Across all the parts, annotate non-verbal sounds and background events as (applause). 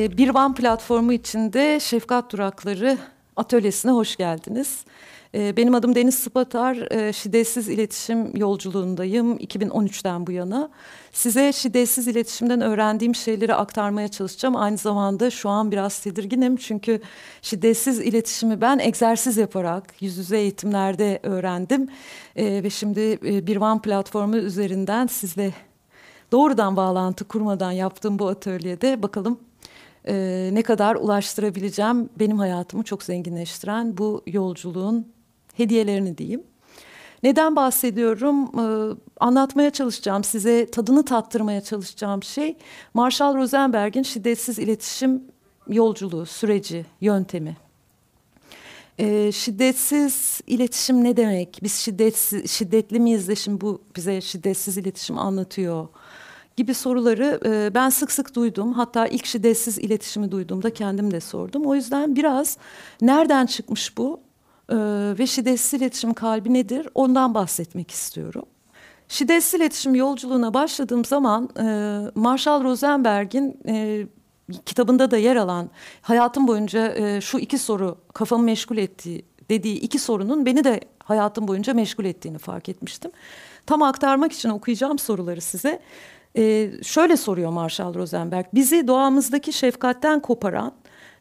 Ee, bir Van platformu içinde Şefkat Durakları atölyesine hoş geldiniz. Ee, benim adım Deniz Spatar, ee, şiddetsiz iletişim yolculuğundayım 2013'ten bu yana. Size şiddetsiz iletişimden öğrendiğim şeyleri aktarmaya çalışacağım. Aynı zamanda şu an biraz tedirginim çünkü şiddetsiz iletişimi ben egzersiz yaparak yüz yüze eğitimlerde öğrendim. Ve şimdi e, bir Van platformu üzerinden sizle doğrudan bağlantı kurmadan yaptığım bu atölyede bakalım e, ne kadar ulaştırabileceğim benim hayatımı çok zenginleştiren bu yolculuğun hediyelerini diyeyim. Neden bahsediyorum? Ee, anlatmaya çalışacağım, size tadını tattırmaya çalışacağım şey Marshall Rosenberg'in şiddetsiz iletişim yolculuğu, süreci, yöntemi. Ee, şiddetsiz iletişim ne demek? Biz şiddetsiz, şiddetli miyiz de şimdi bu bize şiddetsiz iletişim anlatıyor gibi soruları e, ben sık sık duydum. Hatta ilk şiddetsiz iletişimi duyduğumda kendim de sordum. O yüzden biraz nereden çıkmış bu e, ve şiddetsiz iletişim kalbi nedir ondan bahsetmek istiyorum. Şiddetsiz iletişim yolculuğuna başladığım zaman e, Marshall Rosenberg'in e, kitabında da yer alan hayatım boyunca e, şu iki soru kafamı meşgul ettiği dediği iki sorunun beni de hayatım boyunca meşgul ettiğini fark etmiştim. Tam aktarmak için okuyacağım soruları size. Ee, şöyle soruyor Marshall Rosenberg. Bizi doğamızdaki şefkatten koparan,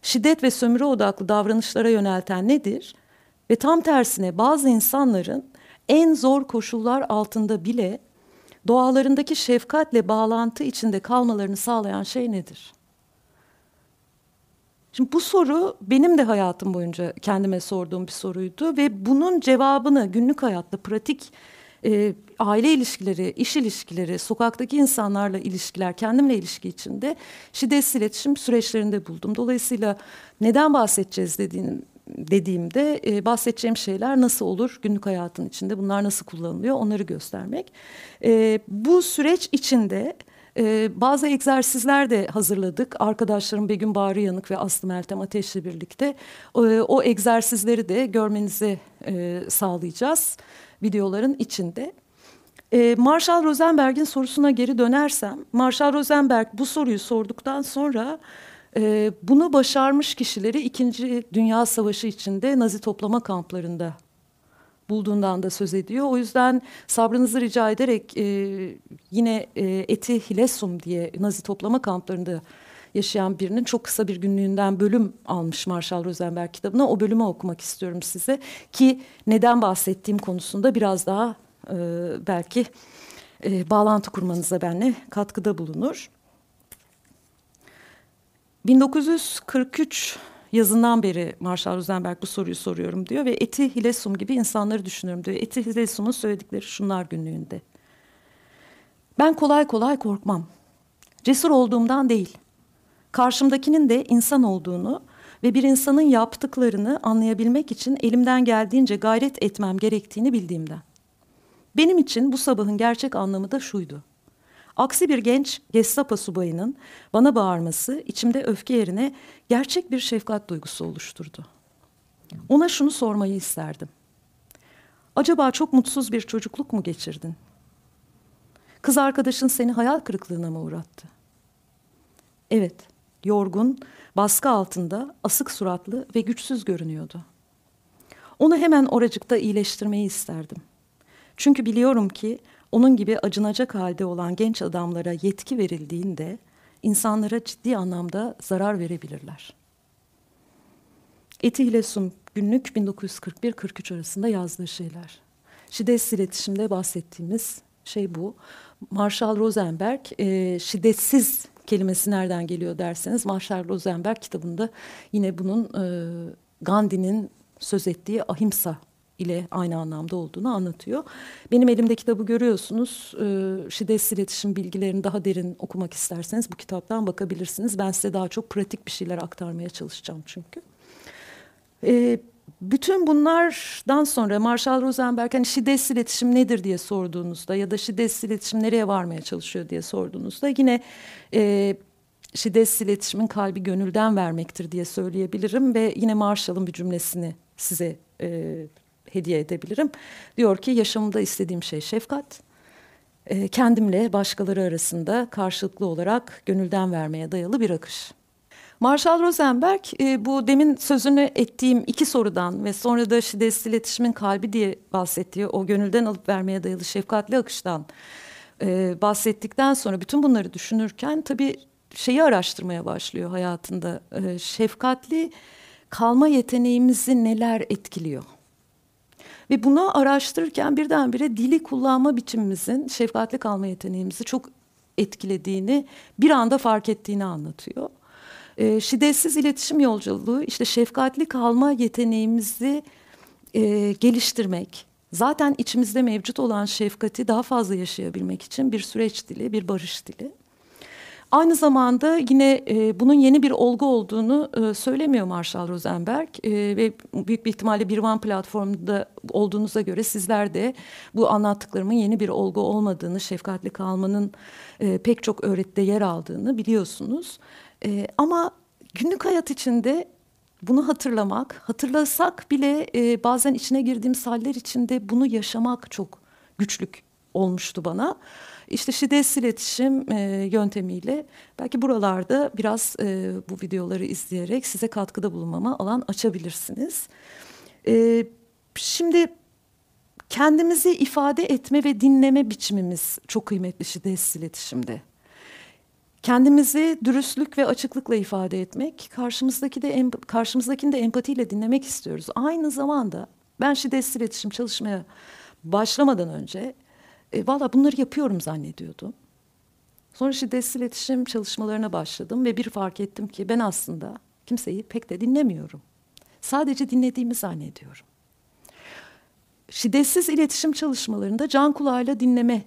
şiddet ve sömürü odaklı davranışlara yönelten nedir? Ve tam tersine bazı insanların en zor koşullar altında bile doğalarındaki şefkatle bağlantı içinde kalmalarını sağlayan şey nedir? Şimdi bu soru benim de hayatım boyunca kendime sorduğum bir soruydu ve bunun cevabını günlük hayatta pratik e, aile ilişkileri, iş ilişkileri, sokaktaki insanlarla ilişkiler, kendimle ilişki içinde şiddetsiz iletişim süreçlerinde buldum. Dolayısıyla neden bahsedeceğiz dediğim, dediğimde e, bahsedeceğim şeyler nasıl olur günlük hayatın içinde, bunlar nasıl kullanılıyor onları göstermek. E, bu süreç içinde ee, bazı egzersizler de hazırladık. Arkadaşlarım Begüm Bağrı Yanık ve Aslı Meltem Ateş'le birlikte e, o egzersizleri de görmenizi e, sağlayacağız videoların içinde. E, Marshall Rosenberg'in sorusuna geri dönersem, Marshall Rosenberg bu soruyu sorduktan sonra e, bunu başarmış kişileri İkinci Dünya Savaşı içinde Nazi toplama kamplarında bulduğundan da söz ediyor. O yüzden sabrınızı rica ederek e, yine e, Eti Hilesum diye Nazi toplama kamplarında yaşayan birinin çok kısa bir günlüğünden bölüm almış Marshall Rosenberg kitabına. O bölümü okumak istiyorum size ki neden bahsettiğim konusunda biraz daha e, belki e, bağlantı kurmanıza benimle katkıda bulunur. 1943 yazından beri Marshall Rosenberg bu soruyu soruyorum diyor ve Eti Hilesum gibi insanları düşünüyorum diyor. Eti Hilesum'un söyledikleri şunlar günlüğünde. Ben kolay kolay korkmam. Cesur olduğumdan değil. Karşımdakinin de insan olduğunu ve bir insanın yaptıklarını anlayabilmek için elimden geldiğince gayret etmem gerektiğini bildiğimden. Benim için bu sabahın gerçek anlamı da şuydu. Aksi bir genç Gestapo subayının bana bağırması içimde öfke yerine gerçek bir şefkat duygusu oluşturdu. Ona şunu sormayı isterdim. Acaba çok mutsuz bir çocukluk mu geçirdin? Kız arkadaşın seni hayal kırıklığına mı uğrattı? Evet, yorgun, baskı altında, asık suratlı ve güçsüz görünüyordu. Onu hemen oracıkta iyileştirmeyi isterdim. Çünkü biliyorum ki onun gibi acınacak halde olan genç adamlara yetki verildiğinde insanlara ciddi anlamda zarar verebilirler. Eti Hilesum günlük 1941-43 arasında yazdığı şeyler. Şiddetsiz iletişimde bahsettiğimiz şey bu. Marshall Rosenberg e, şiddetsiz kelimesi nereden geliyor derseniz Marshall Rosenberg kitabında yine bunun e, Gandhi'nin söz ettiği ahimsa ile aynı anlamda olduğunu anlatıyor. Benim elimde kitabı görüyorsunuz. E, şiddetsiz iletişim bilgilerini daha derin okumak isterseniz bu kitaptan bakabilirsiniz. Ben size daha çok pratik bir şeyler aktarmaya çalışacağım çünkü. E, bütün bunlardan sonra Marshall Rosenberg hani şiddetsiz iletişim nedir diye sorduğunuzda ya da şiddetsiz iletişim nereye varmaya çalışıyor diye sorduğunuzda yine e, şiddetsiz iletişimin kalbi gönülden vermektir diye söyleyebilirim ve yine Marshall'ın bir cümlesini size e, hediye edebilirim. Diyor ki yaşamımda istediğim şey şefkat. E, kendimle başkaları arasında karşılıklı olarak gönülden vermeye dayalı bir akış. Marshall Rosenberg e, bu demin sözünü ettiğim iki sorudan ve sonra da şiddetsiz iletişimin kalbi diye bahsettiği o gönülden alıp vermeye dayalı şefkatli akıştan e, bahsettikten sonra bütün bunları düşünürken tabii şeyi araştırmaya başlıyor hayatında. E, şefkatli kalma yeteneğimizi neler etkiliyor? Ve bunu araştırırken birdenbire dili kullanma biçimimizin şefkatli kalma yeteneğimizi çok etkilediğini bir anda fark ettiğini anlatıyor. E, şiddetsiz iletişim yolculuğu işte şefkatli kalma yeteneğimizi e, geliştirmek, zaten içimizde mevcut olan şefkati daha fazla yaşayabilmek için bir süreç dili, bir barış dili. Aynı zamanda yine e, bunun yeni bir olgu olduğunu e, söylemiyor Marshall Rosenberg e, ve büyük bir ihtimalle bir One platformda olduğunuza göre sizler de bu anlattıklarımın yeni bir olgu olmadığını, şefkatli kalmanın e, pek çok öğretide yer aldığını biliyorsunuz. E, ama günlük hayat içinde bunu hatırlamak, hatırlasak bile e, bazen içine girdiğim haller içinde bunu yaşamak çok güçlük olmuştu bana. İşte şiddetsiz iletişim e, yöntemiyle belki buralarda biraz e, bu videoları izleyerek size katkıda bulunmama alan açabilirsiniz. E, şimdi kendimizi ifade etme ve dinleme biçimimiz çok kıymetli şiddetsiz iletişimde. Kendimizi dürüstlük ve açıklıkla ifade etmek, karşımızdaki de karşımızdakini de empatiyle dinlemek istiyoruz. Aynı zamanda ben şiddetsiz iletişim çalışmaya başlamadan önce e, Valla bunları yapıyorum zannediyordum. Sonra şiddetsiz iletişim çalışmalarına başladım ve bir fark ettim ki ben aslında kimseyi pek de dinlemiyorum. Sadece dinlediğimi zannediyorum. Şiddetsiz iletişim çalışmalarında can kulağıyla dinleme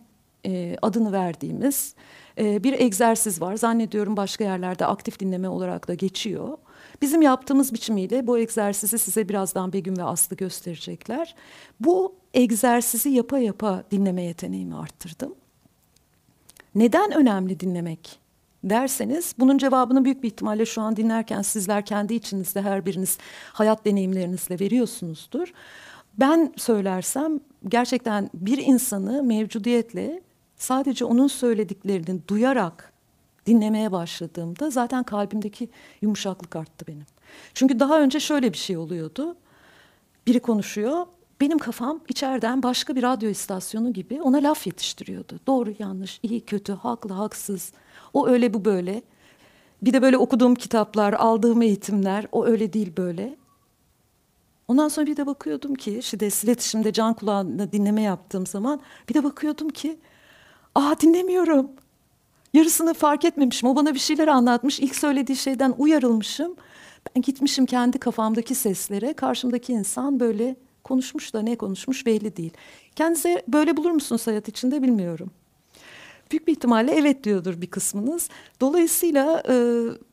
e, adını verdiğimiz e, bir egzersiz var. Zannediyorum başka yerlerde aktif dinleme olarak da geçiyor. Bizim yaptığımız biçimiyle bu egzersizi size birazdan Begüm ve Aslı gösterecekler. Bu egzersizi yapa yapa dinleme yeteneğimi arttırdım. Neden önemli dinlemek derseniz bunun cevabını büyük bir ihtimalle şu an dinlerken sizler kendi içinizde her biriniz hayat deneyimlerinizle veriyorsunuzdur. Ben söylersem gerçekten bir insanı mevcudiyetle sadece onun söylediklerini duyarak dinlemeye başladığımda zaten kalbimdeki yumuşaklık arttı benim. Çünkü daha önce şöyle bir şey oluyordu. Biri konuşuyor. Benim kafam içeriden başka bir radyo istasyonu gibi ona laf yetiştiriyordu. Doğru yanlış, iyi kötü, haklı haksız. O öyle bu böyle. Bir de böyle okuduğum kitaplar, aldığım eğitimler o öyle değil böyle. Ondan sonra bir de bakıyordum ki şiddetsiz iletişimde can kulağına dinleme yaptığım zaman bir de bakıyordum ki aa dinlemiyorum. Yarısını fark etmemişim. O bana bir şeyler anlatmış. İlk söylediği şeyden uyarılmışım. Ben gitmişim kendi kafamdaki seslere. Karşımdaki insan böyle konuşmuş da ne konuşmuş belli değil. Kendinize böyle bulur musunuz hayat içinde bilmiyorum. Büyük bir ihtimalle evet diyordur bir kısmınız. Dolayısıyla e,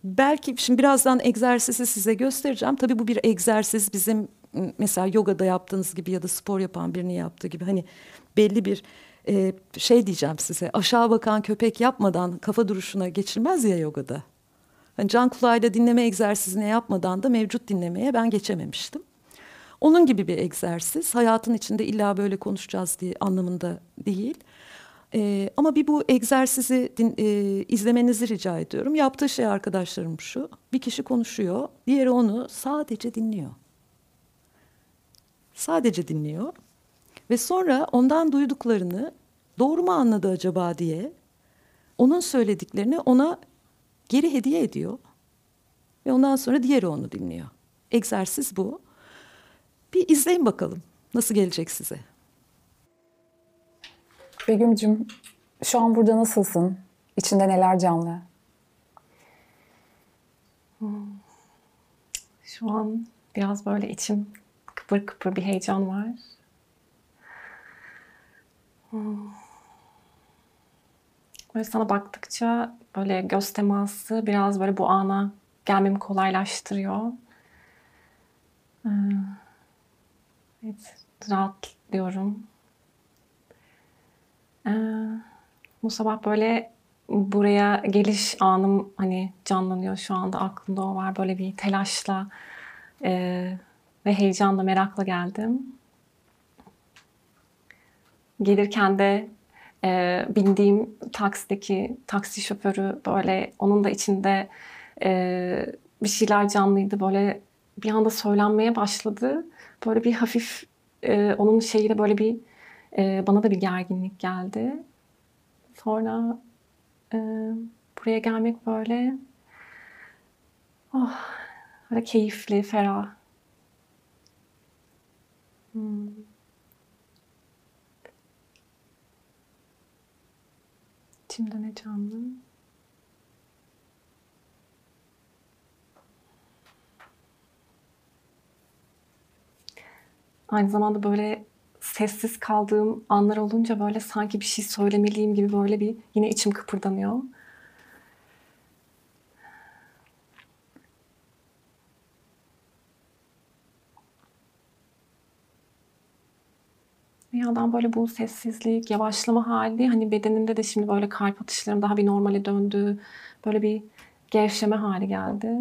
belki şimdi birazdan egzersizi size göstereceğim. Tabii bu bir egzersiz bizim mesela yogada yaptığınız gibi ya da spor yapan birini yaptığı gibi hani belli bir e, şey diyeceğim size aşağı bakan köpek yapmadan kafa duruşuna geçilmez ya yogada. Yani can kulağıyla dinleme egzersizine yapmadan da mevcut dinlemeye ben geçememiştim. Onun gibi bir egzersiz hayatın içinde illa böyle konuşacağız diye anlamında değil. Ee, ama bir bu egzersizi din, e, izlemenizi rica ediyorum. Yaptığı şey arkadaşlarım şu. Bir kişi konuşuyor, diğeri onu sadece dinliyor. Sadece dinliyor. Ve sonra ondan duyduklarını doğru mu anladı acaba diye onun söylediklerini ona geri hediye ediyor. Ve ondan sonra diğeri onu dinliyor. Egzersiz bu. Bir izleyin bakalım nasıl gelecek size. Begüm'cüm şu an burada nasılsın? İçinde neler canlı? Şu an biraz böyle içim kıpır kıpır bir heyecan var. Böyle sana baktıkça böyle göz teması biraz böyle bu ana gelmemi kolaylaştırıyor. Ee, evet, rahatlıyorum. Ee, bu sabah böyle buraya geliş anım hani canlanıyor şu anda aklımda o var böyle bir telaşla e, ve heyecanla merakla geldim. Gelirken de e, bindiğim taksideki taksi şoförü böyle onun da içinde e, bir şeyler canlıydı. Böyle bir anda söylenmeye başladı. Böyle bir hafif e, onun şeyiyle böyle bir e, bana da bir gerginlik geldi. Sonra e, buraya gelmek böyle oh, böyle keyifli, ferah. Hmm. İçimde ne? Aynı zamanda böyle sessiz kaldığım anlar olunca böyle sanki bir şey söylemeliyim gibi böyle bir yine içim kıpırdanıyor. Bir yandan böyle bu sessizlik, yavaşlama hali hani bedenimde de şimdi böyle kalp atışlarım daha bir normale döndü. Böyle bir gevşeme hali geldi.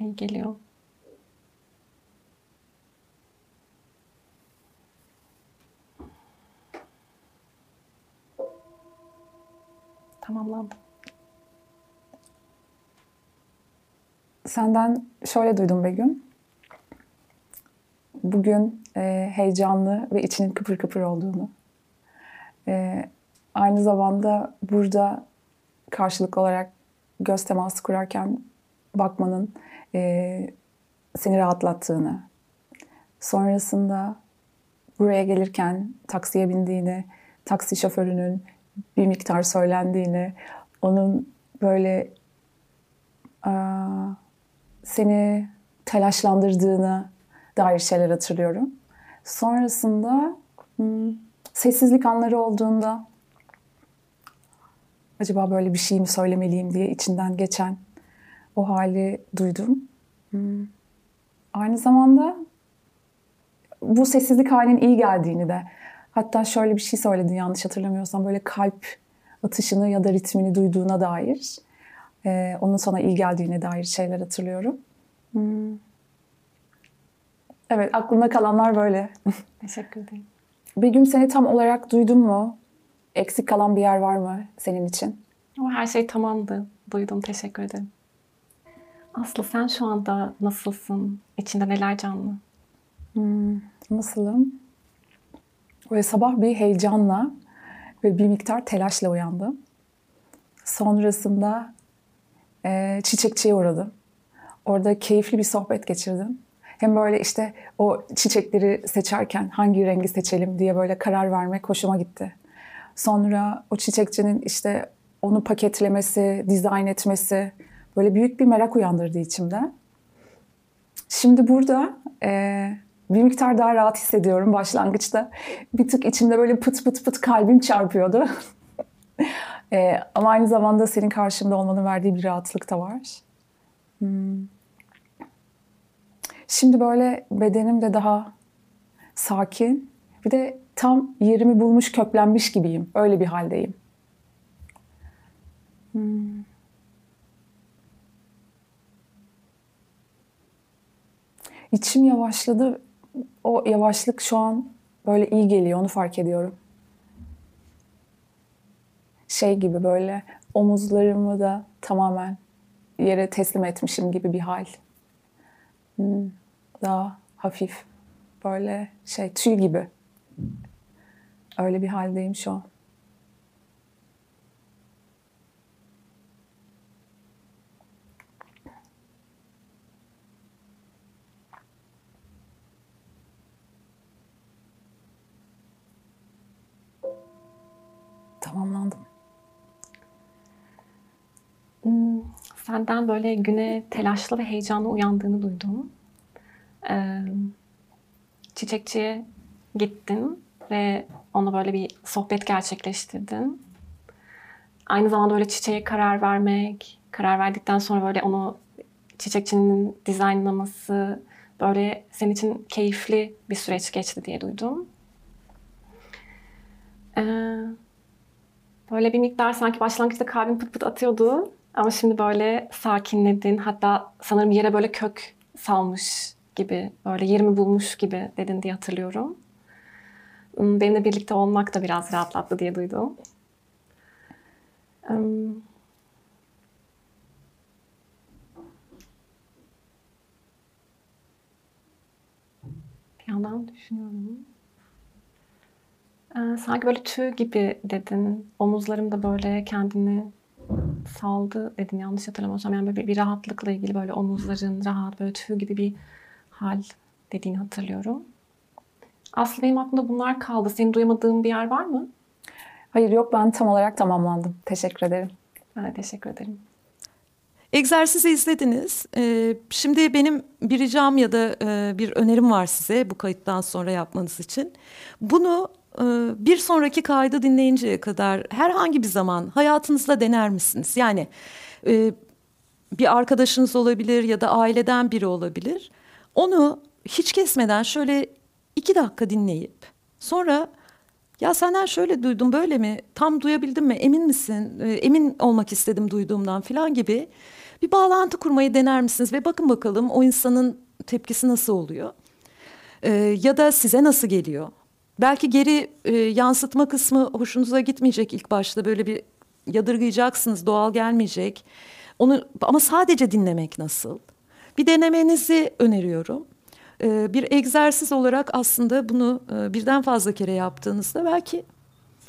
İyi geliyor. Tamamlandı. Senden şöyle duydum Begüm. Bugün e, heyecanlı ve içinin kıpır kıpır olduğunu. E, aynı zamanda burada karşılıklı olarak göz teması kurarken bakmanın e, seni rahatlattığını, sonrasında buraya gelirken taksiye bindiğini, taksi şoförünün bir miktar söylendiğini, onun böyle aa, seni telaşlandırdığını dair şeyler hatırlıyorum. Sonrasında hmm, sessizlik anları olduğunda acaba böyle bir şey mi söylemeliyim diye içinden geçen o hali duydum. Hmm. Aynı zamanda bu sessizlik halinin iyi geldiğini de hatta şöyle bir şey söyledin yanlış hatırlamıyorsam böyle kalp atışını ya da ritmini duyduğuna dair onun sana iyi geldiğine dair şeyler hatırlıyorum. Hmm. Evet aklımda kalanlar böyle. (laughs) Teşekkür ederim. Begüm seni tam olarak duydun mu? Eksik kalan bir yer var mı senin için? O her şey tamamdı. Duydum. Teşekkür ederim. Aslı sen şu anda nasılsın? İçinde neler canlı? Hmm, nasılım? Böyle sabah bir heyecanla ve bir miktar telaşla uyandım. Sonrasında e, çiçekçiye uğradım. Orada keyifli bir sohbet geçirdim. Hem böyle işte o çiçekleri seçerken hangi rengi seçelim diye böyle karar vermek hoşuma gitti. Sonra o çiçekçinin işte onu paketlemesi, dizayn etmesi böyle büyük bir merak uyandırdı içimde. Şimdi burada e, bir miktar daha rahat hissediyorum başlangıçta. Bir tık içimde böyle pıt pıt pıt kalbim çarpıyordu. (laughs) e, ama aynı zamanda senin karşımda olmanın verdiği bir rahatlık da var. Hmm. Şimdi böyle bedenim de daha sakin. Bir de tam yerimi bulmuş, köklenmiş gibiyim. Öyle bir haldeyim. Hmm. İçim yavaşladı. O yavaşlık şu an böyle iyi geliyor. Onu fark ediyorum. Şey gibi böyle omuzlarımı da tamamen yere teslim etmişim gibi bir hal. Hmm, daha hafif böyle şey tüy gibi. Öyle bir haldeyim şu an. Tamamlandım. Hmm, senden böyle güne telaşlı ve heyecanlı uyandığını duydum. Ee, çiçekçiye gittin ve ona böyle bir sohbet gerçekleştirdin. Aynı zamanda öyle çiçeğe karar vermek, karar verdikten sonra böyle onu çiçekçinin dizaynlaması böyle senin için keyifli bir süreç geçti diye duydum. Ee, böyle bir miktar sanki başlangıçta kalbin pıt pıt atıyordu ama şimdi böyle sakinledin. Hatta sanırım yere böyle kök salmış gibi, böyle yerimi bulmuş gibi dedin diye hatırlıyorum. Hmm, benimle birlikte olmak da biraz rahatlattı diye duydum. Hmm. Bir yandan düşünüyorum. Ee, sanki böyle tüy gibi dedin. Omuzlarım da böyle kendini saldı dedin yanlış hatırlamıyorsam. Yani böyle bir, rahatlıkla ilgili böyle omuzların rahat böyle tüy gibi bir hal dediğini hatırlıyorum. Aslında benim aklımda bunlar kaldı. Senin duymadığın bir yer var mı? Hayır yok ben tam olarak tamamlandım. Teşekkür ederim. Ben de teşekkür ederim. Egzersizi izlediniz. Ee, şimdi benim bir ricam ya da e, bir önerim var size bu kayıttan sonra yapmanız için. Bunu bir sonraki kaydı dinleyinceye kadar herhangi bir zaman hayatınızda dener misiniz? Yani e, bir arkadaşınız olabilir ya da aileden biri olabilir. Onu hiç kesmeden şöyle iki dakika dinleyip sonra ya senden şöyle duydum böyle mi? Tam duyabildim mi? Emin misin? E, emin olmak istedim duyduğumdan falan gibi bir bağlantı kurmayı dener misiniz? Ve bakın bakalım o insanın tepkisi nasıl oluyor? E, ya da size nasıl geliyor belki geri e, yansıtma kısmı hoşunuza gitmeyecek ilk başta böyle bir yadırgayacaksınız doğal gelmeyecek onu ama sadece dinlemek nasıl bir denemenizi öneriyorum. Ee, bir egzersiz olarak aslında bunu e, birden fazla kere yaptığınızda belki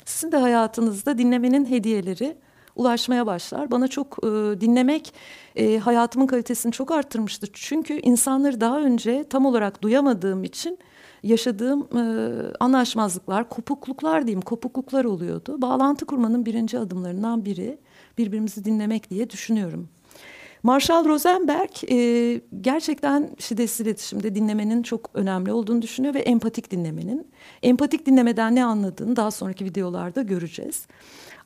sizin de hayatınızda dinlemenin hediyeleri ulaşmaya başlar. Bana çok e, dinlemek e, hayatımın kalitesini çok arttırmıştı. Çünkü insanları daha önce tam olarak duyamadığım için yaşadığım e, anlaşmazlıklar, kopukluklar diyeyim, kopukluklar oluyordu. Bağlantı kurmanın birinci adımlarından biri birbirimizi dinlemek diye düşünüyorum. Marshall Rosenberg e, gerçekten şiddetsiz iletişimde dinlemenin çok önemli olduğunu düşünüyor ve empatik dinlemenin. Empatik dinlemeden ne anladığını daha sonraki videolarda göreceğiz.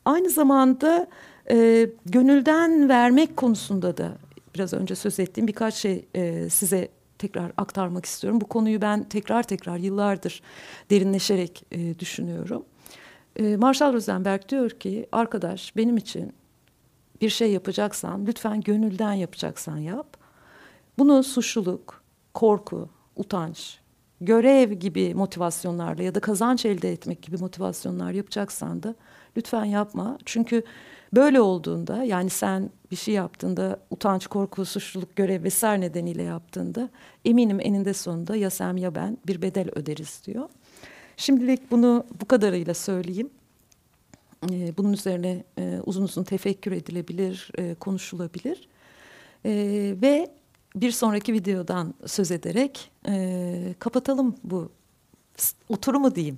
Aynı zamanda e, gönülden vermek konusunda da biraz önce söz ettiğim birkaç şey e, size tekrar aktarmak istiyorum. Bu konuyu ben tekrar tekrar yıllardır derinleşerek e, düşünüyorum. E, Marshall Rosenberg diyor ki arkadaş benim için bir şey yapacaksan lütfen gönülden yapacaksan yap. Bunu suçluluk, korku, utanç, görev gibi motivasyonlarla ya da kazanç elde etmek gibi motivasyonlar yapacaksan da lütfen yapma. Çünkü böyle olduğunda yani sen bir şey yaptığında utanç, korku, suçluluk, görev vesaire nedeniyle yaptığında eminim eninde sonunda ya sen ya ben bir bedel öderiz diyor. Şimdilik bunu bu kadarıyla söyleyeyim. E, bunun üzerine e, uzun uzun tefekkür edilebilir, e, konuşulabilir. E, ve bir sonraki videodan söz ederek e, kapatalım bu oturumu diyeyim.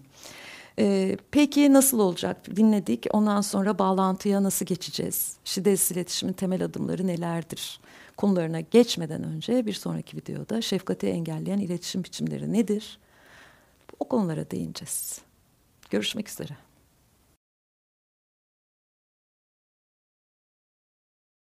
E, peki nasıl olacak? Dinledik. Ondan sonra bağlantıya nasıl geçeceğiz? Şiddetsiz iletişimin temel adımları nelerdir? Konularına geçmeden önce bir sonraki videoda şefkati engelleyen iletişim biçimleri nedir? O konulara değineceğiz. Görüşmek üzere.